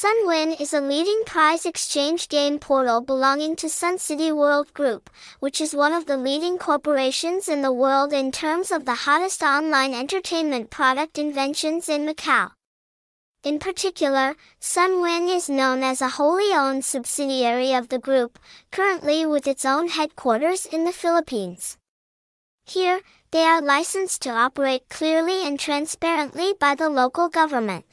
Sunwin is a leading prize exchange game portal belonging to Sun City World Group, which is one of the leading corporations in the world in terms of the hottest online entertainment product inventions in Macau. In particular, Sunwin is known as a wholly owned subsidiary of the group, currently with its own headquarters in the Philippines. Here, they are licensed to operate clearly and transparently by the local government.